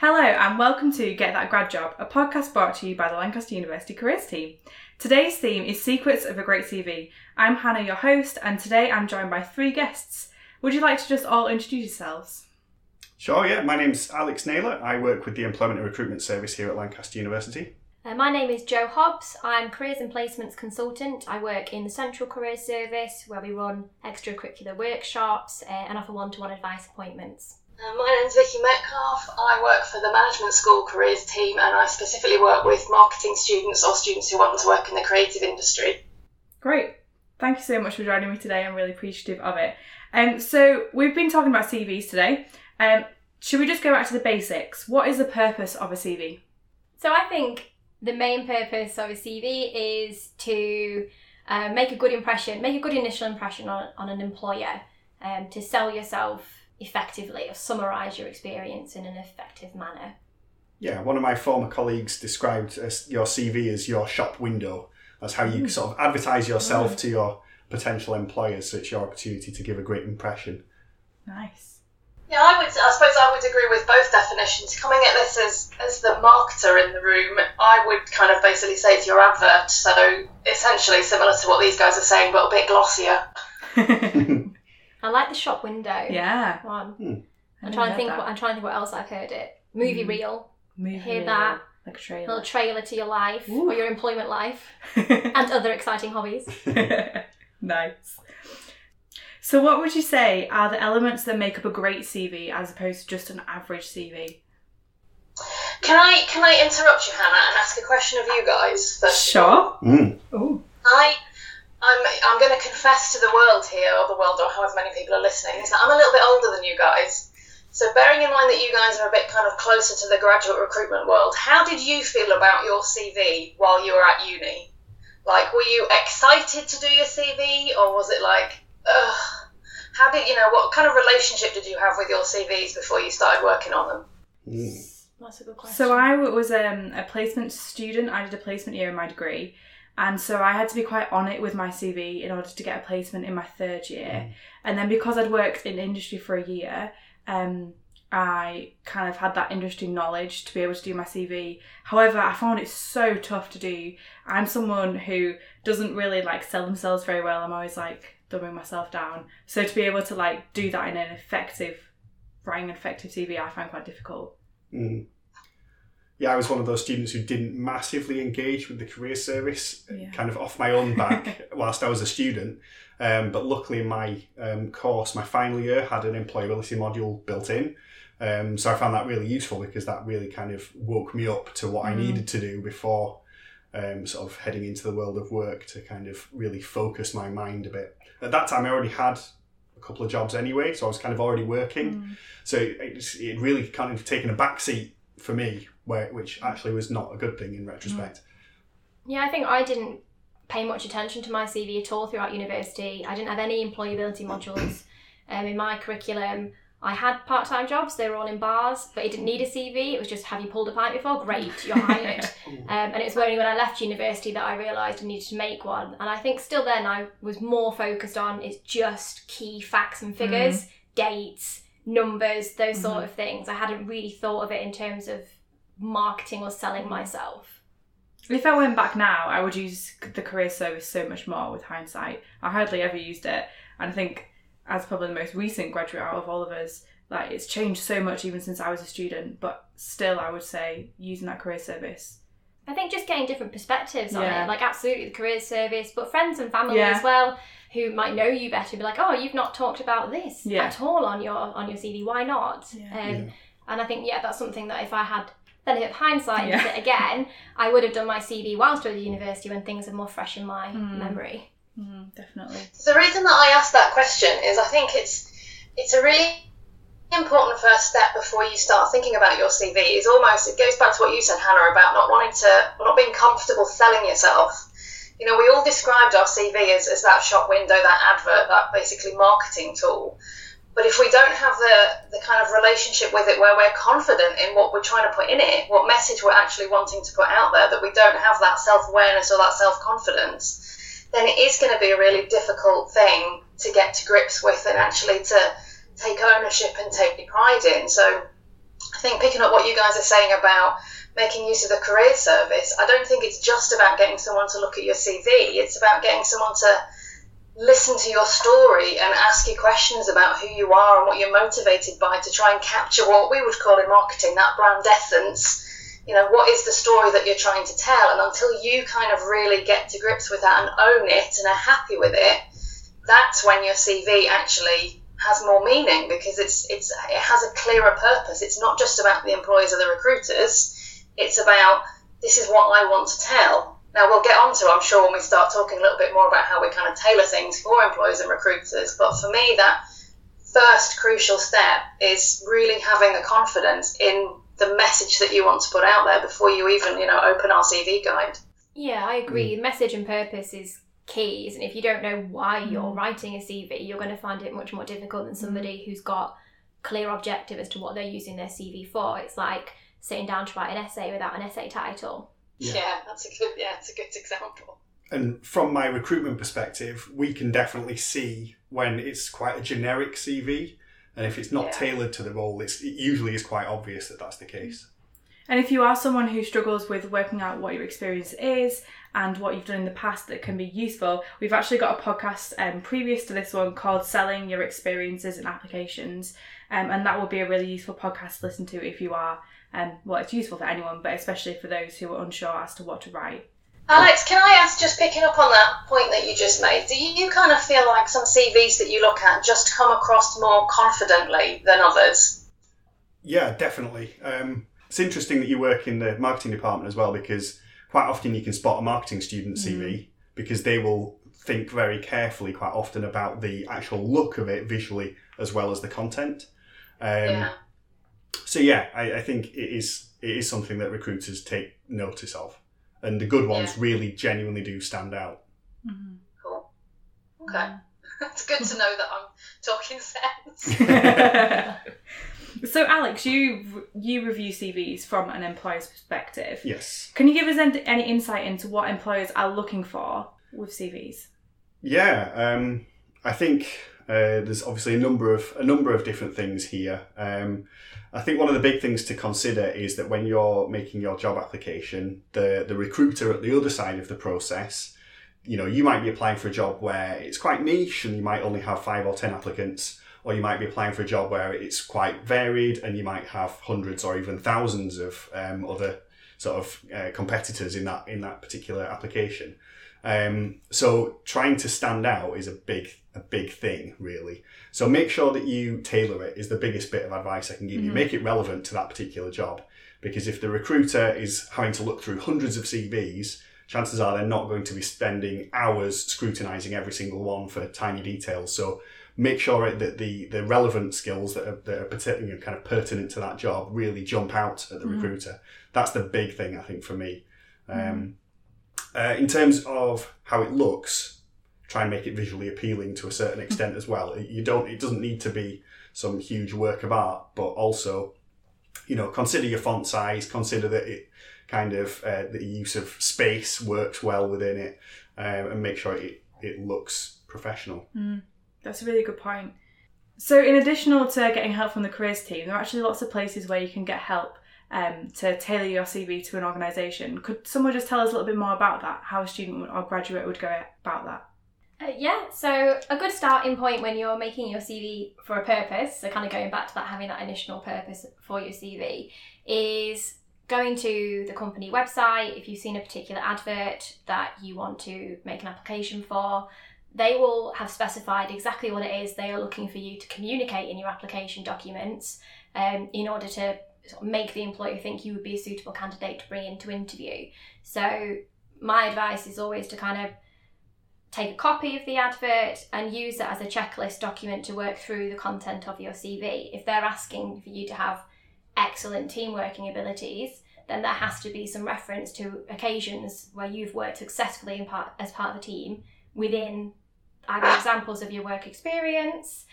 Hello, and welcome to Get That Grad Job, a podcast brought to you by the Lancaster University Careers Team. Today's theme is Secrets of a Great CV. I'm Hannah, your host, and today I'm joined by three guests. Would you like to just all introduce yourselves? Sure, yeah. My name's Alex Naylor. I work with the Employment and Recruitment Service here at Lancaster University. Uh, my name is Joe Hobbs. I'm Careers and Placements Consultant. I work in the Central Careers Service where we run extracurricular workshops uh, and offer one to one advice appointments. Uh, my name's Vicky Metcalf. I work for the Management School Careers team and I specifically work with marketing students or students who want to work in the creative industry. Great. Thank you so much for joining me today. I'm really appreciative of it. Um, so, we've been talking about CVs today. Um, should we just go back to the basics? What is the purpose of a CV? So I think the main purpose of a CV is to uh, make a good impression, make a good initial impression on, on an employer, um, to sell yourself effectively or summarise your experience in an effective manner. Yeah, one of my former colleagues described as your CV as your shop window. That's how you hmm. sort of advertise yourself hmm. to your potential employers, so it's your opportunity to give a great impression. Nice. Yeah, I would. I suppose I would agree with both definitions. Coming at this as as the marketer in the room, I would kind of basically say it's your advert, so essentially similar to what these guys are saying, but a bit glossier. I like the shop window yeah. one. Hmm. I'm trying to think. What, I'm trying to think what else I've heard it. Movie Mm. reel, Movie reel. hear reel, that. Like a a trailer. little trailer to your life Ooh. or your employment life, and other exciting hobbies. nice. So, what would you say are the elements that make up a great CV as opposed to just an average CV? Can I can I interrupt you, Hannah, and ask a question of you guys? First Sure. Mm. Oh. I, I'm, I'm going to confess to the world here, or the world, or however many people are listening, is that I'm a little bit older than you guys. So, bearing in mind that you guys are a bit kind of closer to the graduate recruitment world, how did you feel about your CV while you were at uni? Like, were you excited to do your CV, or was it like, ugh? How did you know? What kind of relationship did you have with your CVs before you started working on them? Mm. That's a good question. So, I was um, a placement student. I did a placement year in my degree. And so I had to be quite on it with my CV in order to get a placement in my third year. And then because I'd worked in industry for a year, um, I kind of had that industry knowledge to be able to do my CV. However, I found it so tough to do. I'm someone who doesn't really like sell themselves very well. I'm always like dumbing myself down. So to be able to like do that in an effective, writing an effective CV, I find quite difficult. Mm. Yeah, I was one of those students who didn't massively engage with the career service, uh, Yeah. kind of off my own back whilst I was a student. Um, but luckily, in my um, course, my final year had an employability module built in. Um, so I found that really useful because that really kind of woke me up to what I Mm. needed to do before um, sort of heading into the world of work to kind of really focus my mind a bit. At that time, I already had a couple of jobs anyway, so I was kind of already working. Mm. So it, it really kind of taken a backseat for me, where which actually was not a good thing in retrospect. Yeah, I think I didn't pay much attention to my CV at all throughout university. I didn't have any employability modules um, in my curriculum. I had part time jobs, they were all in bars, but it didn't need a CV. It was just, have you pulled a pint before? Great, you're hired. um, and it was only when I left university that I realised I needed to make one. And I think still then I was more focused on it's just key facts and figures, dates, numbers, those sort mm-hmm. of things. I hadn't really thought of it in terms of marketing or selling myself. If I went back now, I would use the career service so much more with hindsight. I hardly ever used it. And I think, as probably the most recent graduate out of all of us, like it's changed so much even since I was a student. But still, I would say using that career service. I think just getting different perspectives on Yeah. it, like absolutely the career service, but friends and family Yeah. as well, who might know you better, be like, oh, you've not talked about this Yeah. at all on your on your CV. Why not? Yeah. Um, Yeah. And I think yeah, that's something that if I had benefit of hindsight Yeah. it again, I would have done my CV whilst I was at university when things are more fresh in my Mm. memory. Mm, definitely. The reason that I asked that question is I think it's it's a really important first step before you start thinking about your CV. Is almost it goes back to what you said, Hannah, about not wanting to, not being comfortable selling yourself. You know, we all described our CV as, as that shop window, that advert, that basically marketing tool. But if we don't have the, the kind of relationship with it where we're confident in what we're trying to put in it, what message we're actually wanting to put out there, that we don't have that self awareness or that self confidence, then it is going to be a really difficult thing to get to grips with and actually to take ownership and take pride in. So I think picking up what you guys are saying about making use of the career service, I don't think it's just about getting someone to look at your CV. It's about getting someone to listen to your story and ask you questions about who you are and what you're motivated by to try and capture what we would call in marketing that brand essence. You know, what is the story that you're trying to tell? And until you kind of really get to grips with that and own it and are happy with it, that's when your CV actually has more meaning because it's it's it has a clearer purpose. It's not just about the employers or the recruiters. It's about this is what I want to tell now we'll get on to, I'm sure, when we start talking a little bit more about how we kind of tailor things for employers and recruiters. But for me, that first crucial step is really having the confidence in the message that you want to put out there before you even, you know, open our CV guide. Yeah, I agree. Mm. Message and purpose is key, and if you don't know why you're mm. writing a CV, you're going to find it much more difficult than somebody mm. who's got clear objective as to what they're using their CV for. It's like sitting down to write an essay without an essay title. Yeah. yeah, that's a good. Yeah, it's a good example. And from my recruitment perspective, we can definitely see when it's quite a generic CV, and if it's not yeah. tailored to the role, it's, it usually is quite obvious that that's the case. And if you are someone who struggles with working out what your experience is and what you've done in the past that can be useful, we've actually got a podcast um, previous to this one called Selling Your Experiences and Applications. Um, and that will be a really useful podcast to listen to if you are um, well, it's useful for anyone, but especially for those who are unsure as to what to write. Alex, can I ask, just picking up on that point that you just made, do you kind of feel like some CVs that you look at just come across more confidently than others? Yeah, definitely. Um, it's interesting that you work in the marketing department as well because quite often you can spot a marketing student CV mm. because they will think very carefully quite often about the actual look of it visually as well as the content. Um, yeah so yeah, I, I, think it is it is something that recruiters take notice of, and the good ones yeah. really genuinely do stand out. Mm-hmm. Cool. Okay, it's good to know that I'm talking sense. so Alex, you you review CVs from an employer's perspective. Yes. Can you give us any insight into what employers are looking for with CVs? Yeah, um, I think uh, there's obviously a number of a number of different things here. Um, I think one of the big things to consider is that when you're making your job application, the the recruiter at the other side of the process, you know, you might be applying for a job where it's quite niche and you might only have five or ten applicants, or you might be applying for a job where it's quite varied and you might have hundreds or even thousands of um, other sort of uh, competitors in that in that particular application. Um, so trying to stand out is a big a big thing, really. So make sure that you tailor it is the biggest bit of advice I can give mm-hmm. you. Make it relevant to that particular job. Because if the recruiter is having to look through hundreds of CVs, chances are they're not going to be spending hours scrutinizing every single one for tiny details. So make sure that the, the relevant skills that are, that are know, kind of pertinent to that job really jump out at the mm-hmm. recruiter. That's the big thing, I think, for me. Mm-hmm. Um, uh, in terms of how it looks, try and make it visually appealing to a certain extent as well. You don't. It doesn't need to be some huge work of art, but also, you know, consider your font size. Consider that it kind of uh, the use of space works well within it, um, and make sure it it looks professional. Mm, that's a really good point. So, in addition to getting help from the careers team, there are actually lots of places where you can get help um, to tailor your CV to an organisation. Could someone just tell us a little bit more about that? How a student or graduate would go about that? Uh, yeah, so a good starting point when you're making your CV for a purpose, so kind of going back to that having that initial purpose for your CV, is going to the company website. If you've seen a particular advert that you want to make an application for, they will have specified exactly what it is they are looking for you to communicate in your application documents um, in order to sort of make the employer think you would be a suitable candidate to bring into interview. So, my advice is always to kind of take a copy of the advert and use it as a checklist document to work through the content of your CV. If they're asking for you to have excellent team working abilities, then there has to be some reference to occasions where you've worked successfully part, as part of the team within either examples of your work experience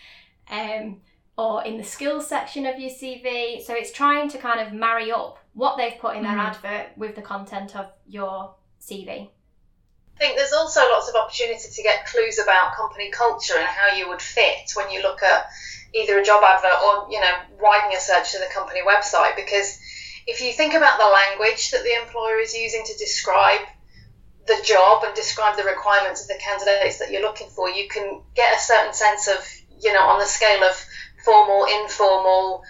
um, or in the skills section of your CV. So it's trying to kind of marry up what they've put in their mm. advert with the content of your CV. I think there's also lots of opportunity to get clues about company culture and how you would fit when you look at either a job advert or you know widening a search to the company website because if you think about the language that the employer is using to describe the job and describe the requirements of the candidates that you're looking for you can get a certain sense of you know on the scale of formal informal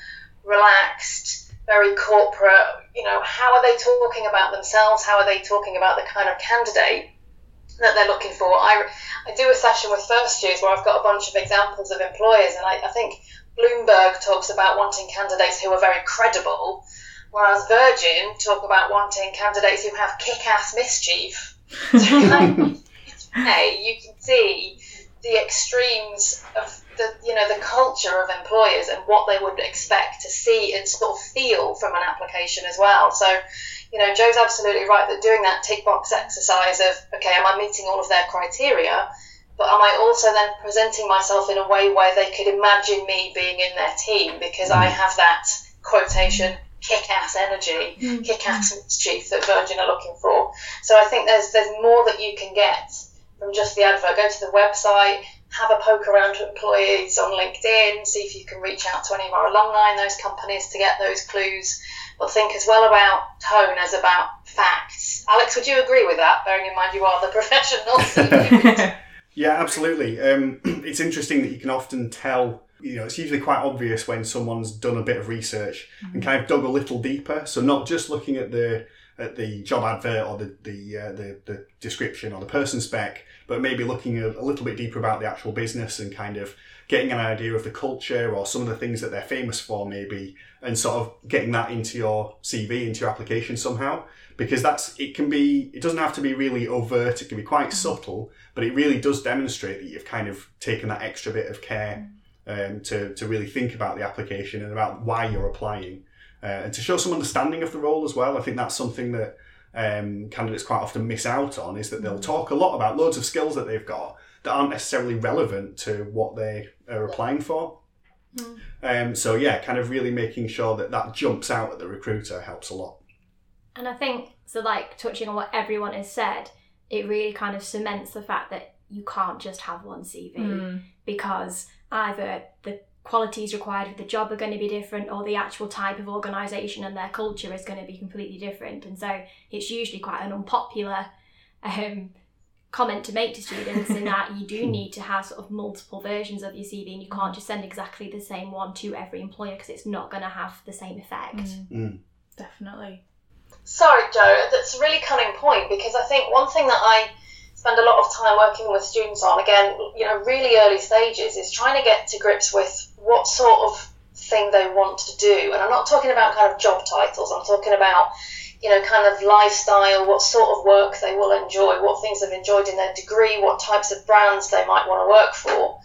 relaxed very corporate you know how are they talking about themselves how are they talking about the kind of candidate that they're looking for. I, I do a session with first years where I've got a bunch of examples of employers, and I, I think Bloomberg talks about wanting candidates who are very credible, whereas Virgin talk about wanting candidates who have kick-ass mischief. So hey, you can see the extremes of the you know the culture of employers and what they would expect to see and sort of feel from an application as well. So you know, Joe's absolutely right that doing that tick box exercise of, okay, am I meeting all of their criteria? But am I also then presenting myself in a way where they could imagine me being in their team because I mm. have that quotation kick ass energy, mm-hmm. kick ass mischief that Virgin are looking for. So I think there's there's more that you can get from just the advert. Go to the website, have a poke around to employees on LinkedIn, see if you can reach out to any of our alumni in those companies to get those clues but think as well about tone as about facts. Alex, would you agree with that, bearing in mind you are the professional? yeah, absolutely. Um, it's interesting that you can often tell you know, it's usually quite obvious when someone's done a bit of research mm-hmm. and kind of dug a little deeper. So not just looking at the at the job advert or the the, uh, the, the description or the person spec, but maybe looking a, a, little bit deeper about the actual business and kind of getting an idea of the culture or some of the things that they're famous for, maybe, and sort of getting that into your CV, into your application somehow. Because that's it can be it doesn't have to be really overt. It can be quite subtle, but it really does demonstrate that you've kind of taken that extra bit of care um, to to really think about the application and about why you're applying, uh, and to show some understanding of the role as well. I think that's something that um, candidates quite often miss out on is that they'll talk a lot about loads of skills that they've got that aren't necessarily relevant to what they are applying for. Mm. Um, so yeah, kind of really making sure that that jumps out at the recruiter helps a lot. And I think so. Like touching on what everyone has said, it really kind of cements the fact that you can't just have one CV mm. because either the qualities required for the job are going to be different or the actual type of organisation and their culture is going to be completely different. And so it's usually quite an unpopular um, comment to make to students in that you do need to have sort of multiple versions of your CV and you can't just send exactly the same one to every employer because it's not going to have the same effect. Mm. Mm. Definitely. Sorry, Joe, that's a really cunning point because I think one thing that I spend a lot of time working with students on, again, you know, really early stages, is trying to get to grips with what sort of thing they want to do. And I'm not talking about kind of job titles, I'm talking about you know, kind of lifestyle, what sort of work they will enjoy, what things they've enjoyed in their degree, what types of brands they might want to work for.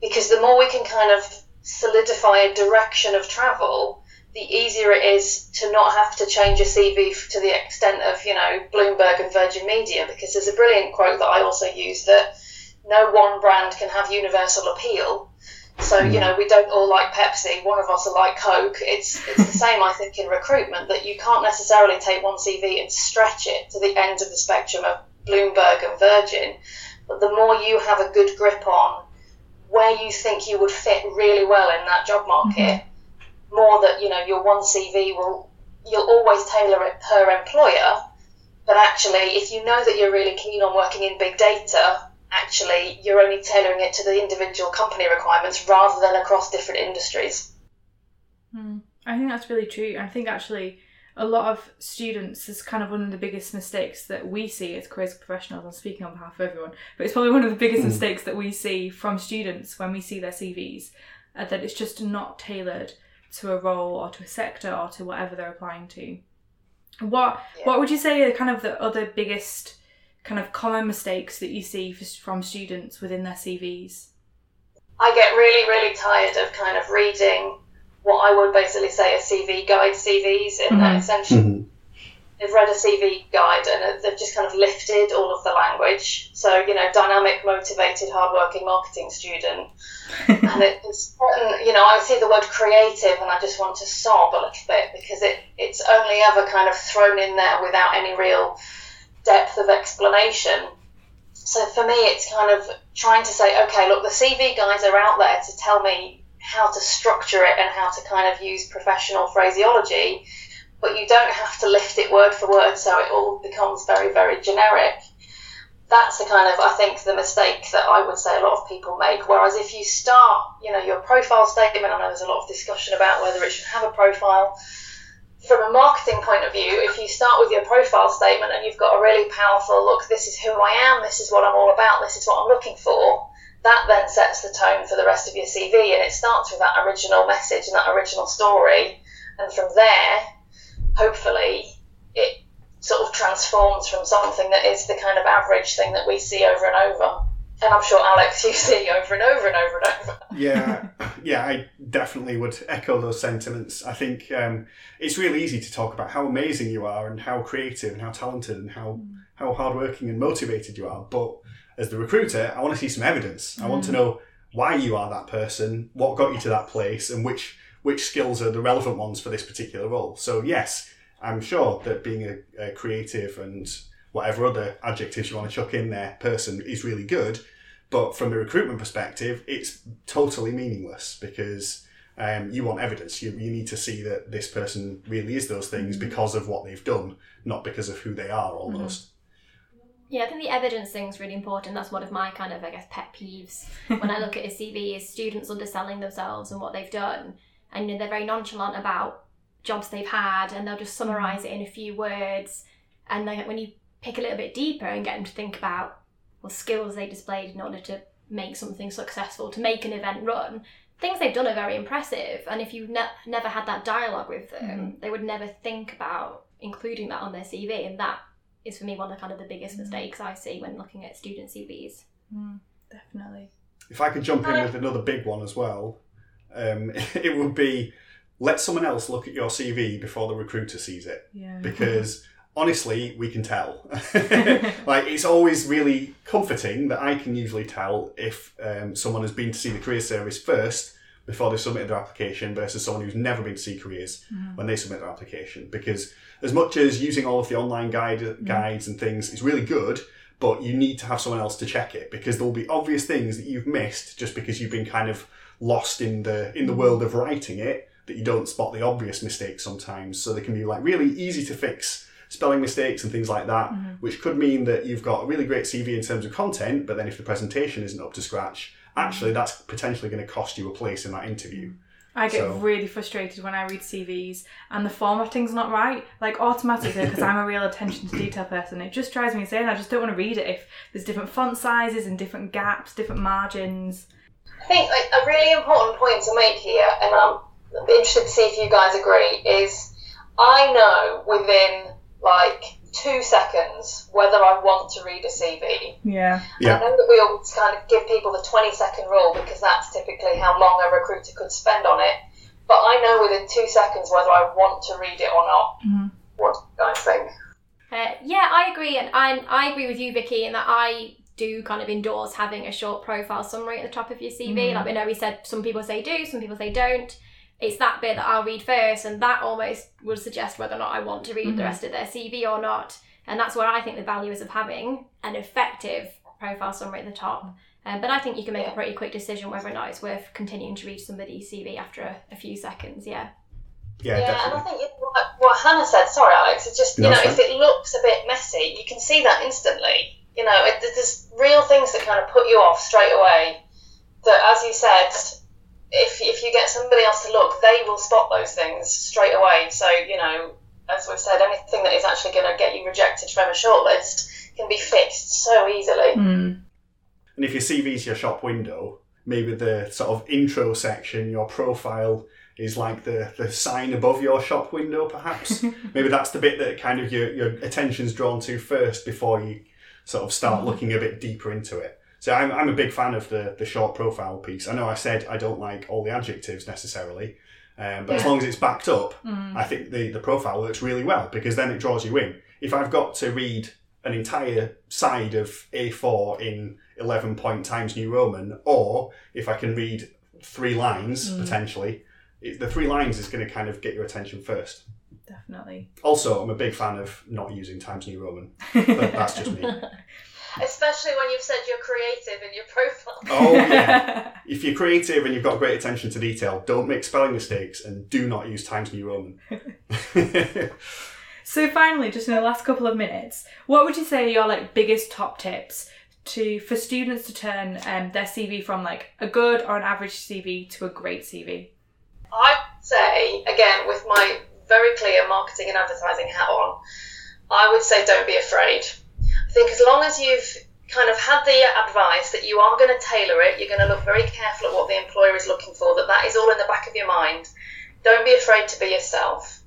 Because the more we can kind of solidify a direction of travel, the easier it is to not have to change a CV to the extent of, you know, Bloomberg and Virgin Media. Because there's a brilliant quote that I also use that no one brand can have universal appeal so you know, we don't all like Pepsi. One of us will like Coke. It's it's the same, I think, in recruitment that you can't necessarily take one CV and stretch it to the end of the spectrum of Bloomberg and Virgin. But the more you have a good grip on where you think you would fit really well in that job market, mm-hmm. More that you know your one CV will you'll always tailor it per employer. But actually, if you know that you're really keen on working in big data, actually you're only tailoring it to the individual company requirements rather than across different industries. Mm, I think that's really true. I think actually a lot of students is kind of one of the biggest mistakes that we see as careers professionals. I'm speaking on behalf of everyone, but it's probably one of the biggest mm. mistakes that we see from students when we see their CVs uh, that it's just not tailored to a role or to a sector or to whatever they're applying to. What yeah. what would you say are kind of the other biggest kind of common mistakes that you see from students within their CVs? I get really, really tired of kind of reading what I would basically say are CV guide CVs in mm-hmm. that essentially. Mm-hmm. They've read a CV guide and they've just kind of lifted all of the language. So, you know, dynamic, motivated, hardworking marketing student. and it's, certain, you know, I see the word creative and I just want to sob a little bit because it, it's only ever kind of thrown in there without any real depth of explanation. so for me, it's kind of trying to say, okay, look, the CV guys are out there to tell me how to structure it and how to kind of use professional phraseology, but you don't have to lift it word for word so it all becomes very, very generic. That's the kind of, I think, the mistake that I would say a lot of people make. Whereas if you start, you know, your profile statement, I know there's a lot of discussion about whether it should have a profile from a marketing point of view, if you start with your profile statement and you've got a really powerful look, this is who I am, this is what I'm all about, this is what I'm looking for, that then sets the tone for the rest of your CV and it starts with that original message and that original story. And from there, hopefully, it sort of transforms from something that is the kind of average thing that we see over and over. And I'm sure Alex, you see over and over and over and over. Yeah, yeah, I definitely would echo those sentiments. I think um, it's really easy to talk about how amazing you are and how creative and how talented and how how hardworking and motivated you are. But as the recruiter, I want to see some evidence. I want to know why you are that person, what got you to that place, and which which skills are the relevant ones for this particular role. So yes, I'm sure that being a, a creative and whatever other adjectives you want to chuck in there person is really good. But from a recruitment perspective, it's totally meaningless because um, you want evidence. You, you need to see that this person really is those things because of what they've done, not because of who they are almost. Yeah, I think the evidence thing's really important. That's one of my kind of, I guess, pet peeves when I look at a CV is students underselling themselves and what they've done. And you know, they're very nonchalant about jobs they've had and they'll just mm-hmm. summarise it in a few words. And then when you pick a little bit deeper and get them to think about well skills they displayed in order to make something successful, to make an event run, things they've done are very impressive. And if you've ne- never had that dialogue with them, mm-hmm. they would never think about including that on their CV. And that is for me one of the kind of the biggest mm-hmm. mistakes I see when looking at student CVs. Mm, definitely. If I could jump in with another big one as well, um, it would be let someone else look at your CV before the recruiter sees it. Yeah. because honestly, we can tell. like it's always really comforting that I can usually tell if um, someone has been to see the career service first before they submit their application versus someone who's never been to see careers when they submit their application. Because as much as using all of the online guide guides and things is really good. But you need to have someone else to check it because there will be obvious things that you've missed just because you've been kind of lost in the in the mm. world of writing it that you don't spot the obvious mistakes sometimes. So they can be like really easy to fix spelling mistakes and things like that, mm-hmm. which could mean that you've got a really great CV in terms of content, but then if the presentation isn't up to scratch, mm-hmm. actually that's potentially going to cost you a place in that interview. I get So- really frustrated when I read CVs and the formatting's not right. Like automatically, because I'm a real attention to detail person, it just drives me insane. I just don't want to read it if there's different font sizes and different gaps, different margins. I think like, a really important point to make here, and I'm interested to see if you guys agree, is I know within like two seconds whether I want to read a CV. Yeah. Yeah. I know that we always kind of give people the 20 second rule because that's typically how long a recruiter could spend on it. But I know within two seconds whether I want to read it or not. Mhm. What do you guys think? Uh, yeah, I agree, and I, I agree with you, Vicky, in that I do kind of endorse having a short profile summary at the top of your CV. Like we know we said, some people say do, some people say don't. It's that bit that I'll read first, and that almost would suggest whether or not I want to read the rest of their CV or not. And that's where I think the value is of having an effective profile summary at the top. Um, but I think you can make a pretty quick decision whether or not it's worth continuing to read somebody's CV after a, a few seconds. Yeah. Yeah, Yeah, and I think you know, what, what Hannah said, sorry Alex, it's just, you No, know, it's if it looks a bit messy, you can see that instantly. You know, it, there's real things that kind of put you off straight away. That, as you said, if, if you get somebody else to look, they will spot those things straight away. So, you know, as we've said, anything that is actually going to get you rejected from a shortlist can be fixed so easily. Mm. And if your CV is your shop window, maybe the sort of intro section, your profile is like the, the sign above your shop window, perhaps. maybe that's the bit that kind of your, your attention's drawn to first before you sort of start hmm. looking a bit deeper into it. So I'm, I'm a big fan of the, the short profile piece. I know I said I don't like all the adjectives necessarily, um, but as long as it's backed up, hmm. I think the, the profile works really well because then it draws you in. If I've got to read an entire side of A4 in 11 point Times New Roman, or if I can read three lines hmm. potentially, it, the three lines is going to kind of get your attention first. Definitely. Also, I'm a big fan of not using Times New Roman, but that's just me. Especially when you've said you're creative in your profile. Oh yeah. if you're creative and you've got great attention to detail, don't make spelling mistakes and do not use Times New Roman. so finally, just in the last couple of minutes, what would you say are your like biggest top tips to for students to turn um, their CV from like a good or an average CV to a great CV? I would say again with my very clear marketing and advertising hat on, I would say don't be afraid. I think as long as you've kind of had the advice that you are going to tailor it, you're going to look very careful at what the employer is looking for, that that is all in the back of your mind. Don't be afraid to be yourself.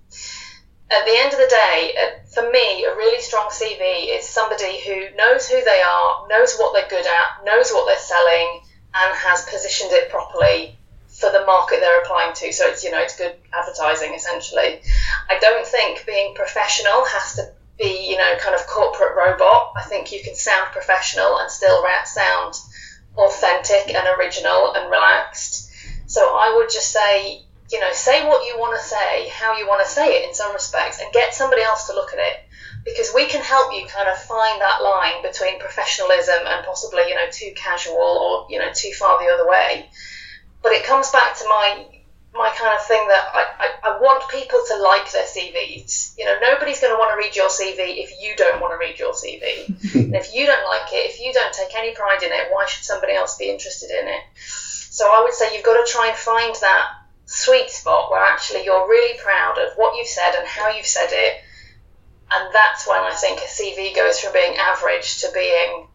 At the end of the day, uh, for me, a really strong CV is somebody who knows who they are, knows what they're good at, knows what they're selling, and has positioned it properly for the market they're applying to. So it's you know it's good advertising essentially. I don't think being professional has to be, you know, kind of corporate robot. I think you can sound professional and still sound authentic and original and relaxed. So I would just say, you know, say what you want to say, how you want to say it in some respects, and get somebody else to look at it. Because we can help you kind of find that line between professionalism and possibly, you know, too casual or, you know, too far the other way. But it comes back to my my kind of thing that I, I, I, want people to like their CVs. You know, nobody's going to want to read your CV if you don't want to read your CV. and if you don't like it, if you don't take any pride in it, why should somebody else be interested in it? So I would say you've got to try and find that sweet spot where actually you're really proud of what you've said and how you've said it. And that's when I think a CV goes from being average to being,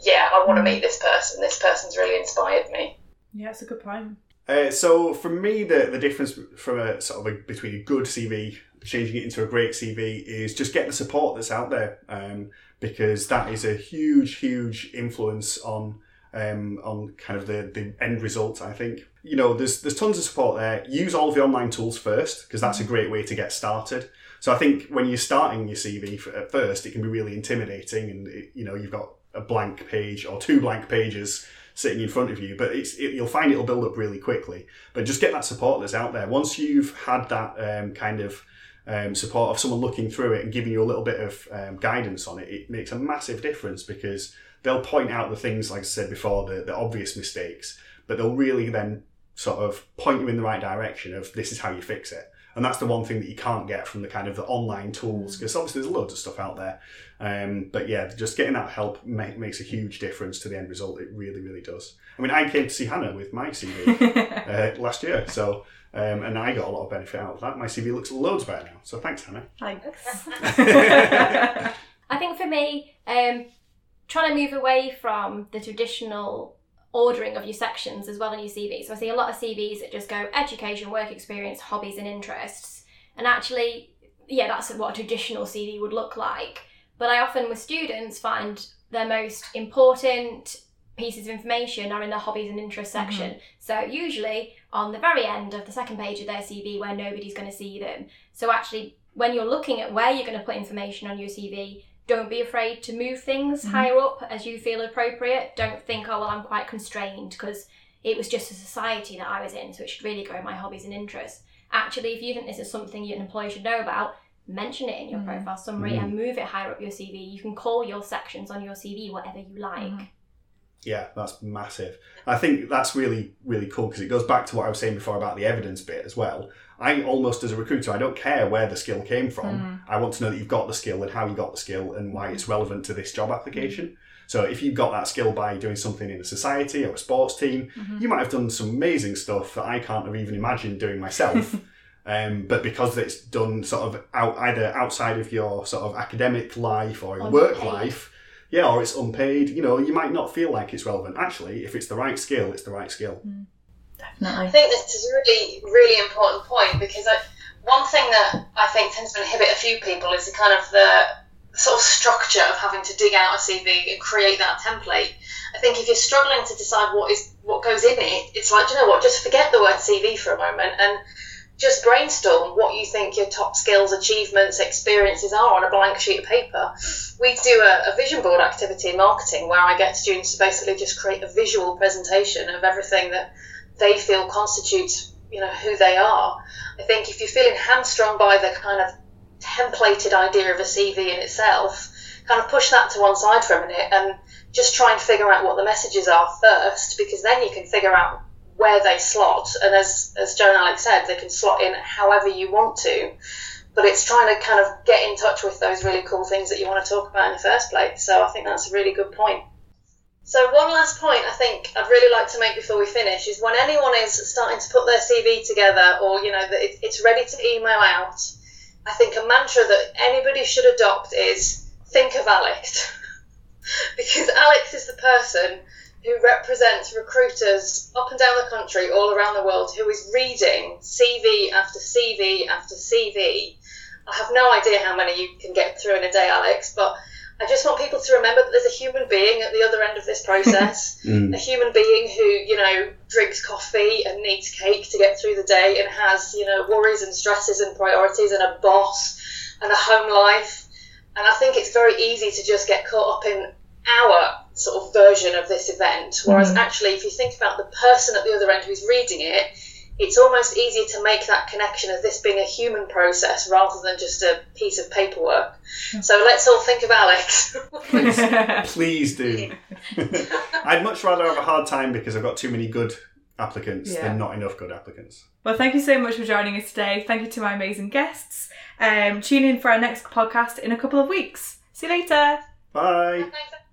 yeah, I want to mm. meet this person. This person's really inspired me. Yeah, it's a good point. Uh, so for me, the the difference from a sort of a, between a good CV changing it into a great CV is just get the support that's out there, um, because that is a huge, huge influence on um, on kind of the, the end result. I think you know there's there's tons of support there. Use all of the online tools first because that's a great way to get started. So I think when you're starting your CV for, at first, it can be really intimidating, and it, you know you've got a blank page or two blank pages sitting in front of you. But it's it, you'll find it'll build up really quickly. But just get that support that's out there. Once you've had that um, kind of um, support of someone looking through it and giving you a little bit of um, guidance on it, it makes a massive difference because they'll point out the things, like I said before, the, the obvious mistakes, but they'll really then sort of point you in the right direction of this is how you fix it and that's the one thing that you can't get from the kind of the online tools because obviously there's loads of stuff out there um, but yeah just getting that help make, makes a huge difference to the end result it really really does i mean i came to see hannah with my cv uh, last year so um, and I got a lot of benefit out of that. My CV looks loads better now. So thanks, Hannah. Thanks. I think for me, um, trying to move away from the traditional ordering of your sections as well in your CV. So I see a lot of CVs that just go education, work experience, hobbies, and interests. And actually, yeah, that's what a traditional CV would look like. But I often, with students, find their most important pieces of information are in the hobbies and interests mm-hmm. section. So usually on the very end of the second page of their CV where nobody's going to see them. So actually, when you're looking at where you're going to put information on your CV, don't be afraid to move things mm-hmm. higher up as you feel appropriate. Don't think, oh, well, I'm quite constrained because it was just a society that I was in, so it should really grow my hobbies and interests. Actually, if you think this is something an employer should know about, mention it in your mm-hmm. profile summary mm-hmm. and move it higher up your CV. You can call your sections on your CV whatever you like. Mm-hmm. Yeah, that's massive. I think that's really, really cool because it goes back to what I was saying before about the evidence bit as well. I almost, as a recruiter, I don't care where the skill came from. Mm. I want to know that you've got the skill and how you got the skill and why it's relevant to this job application. So if you got that skill by doing something in a society or a sports team, mm-hmm. you might have done some amazing stuff that I can't have even imagined doing myself. um, but because it's done sort of out either outside of your sort of academic life or your work life, yeah, or it's unpaid, you know, you might not feel like it's relevant. Actually, if it's the right skill, it's the right skill. Mm. Definitely. I think this is a really, really important point because I, one thing that I think tends to inhibit a few people is the kind of the sort of structure of having to dig out a CV and create that template. I think if you're struggling to decide what is what goes in it, it's like, you know what, just forget the word CV for a moment and just brainstorm what you think your top skills, achievements, experiences are on a blank sheet of paper. We do a, a, vision board activity in marketing where I get students to basically just create a visual presentation of everything that they feel constitutes, you know, who they are. I think if you're feeling hamstrung by the kind of templated idea of a CV in itself, kind of push that to one side for a minute and just try and figure out what the messages are first, because then you can figure out where they slot. And as as Joe and Alex said, they can slot in however you want to. But it's trying to kind of get in touch with those really cool things that you want to talk about in the first place. So I think that's a really good point. So one last point I think I'd really like to make before we finish is when anyone is starting to put their CV together or you know that it's ready to email out, I think a mantra that anybody should adopt is think of Alex. because Alex is the person who represents recruiters up and down the country, all around the world, who is reading CV after CV after CV. I have no idea how many you can get through in a day, Alex, but I just want people to remember that there's a human being at the other end of this process, Mm. a human being who, you know, drinks coffee and needs cake to get through the day and has, you know, worries and stresses and priorities and a boss and a home life. And I think it's very easy to just get caught up in our sort of version of this event. Whereas actually, if you think about the person at the other end who's reading it, it's almost easier to make that connection of this being a human process rather than just a piece of paperwork. So let's all think of Alex. Please do. I'd much rather have a hard time because I've got too many good applicants Yeah. than not enough good applicants. Well, thank you so much for joining us today. Thank you to my amazing guests. Um, tune in for our next podcast in a couple of weeks. See you later. Bye. Thanks.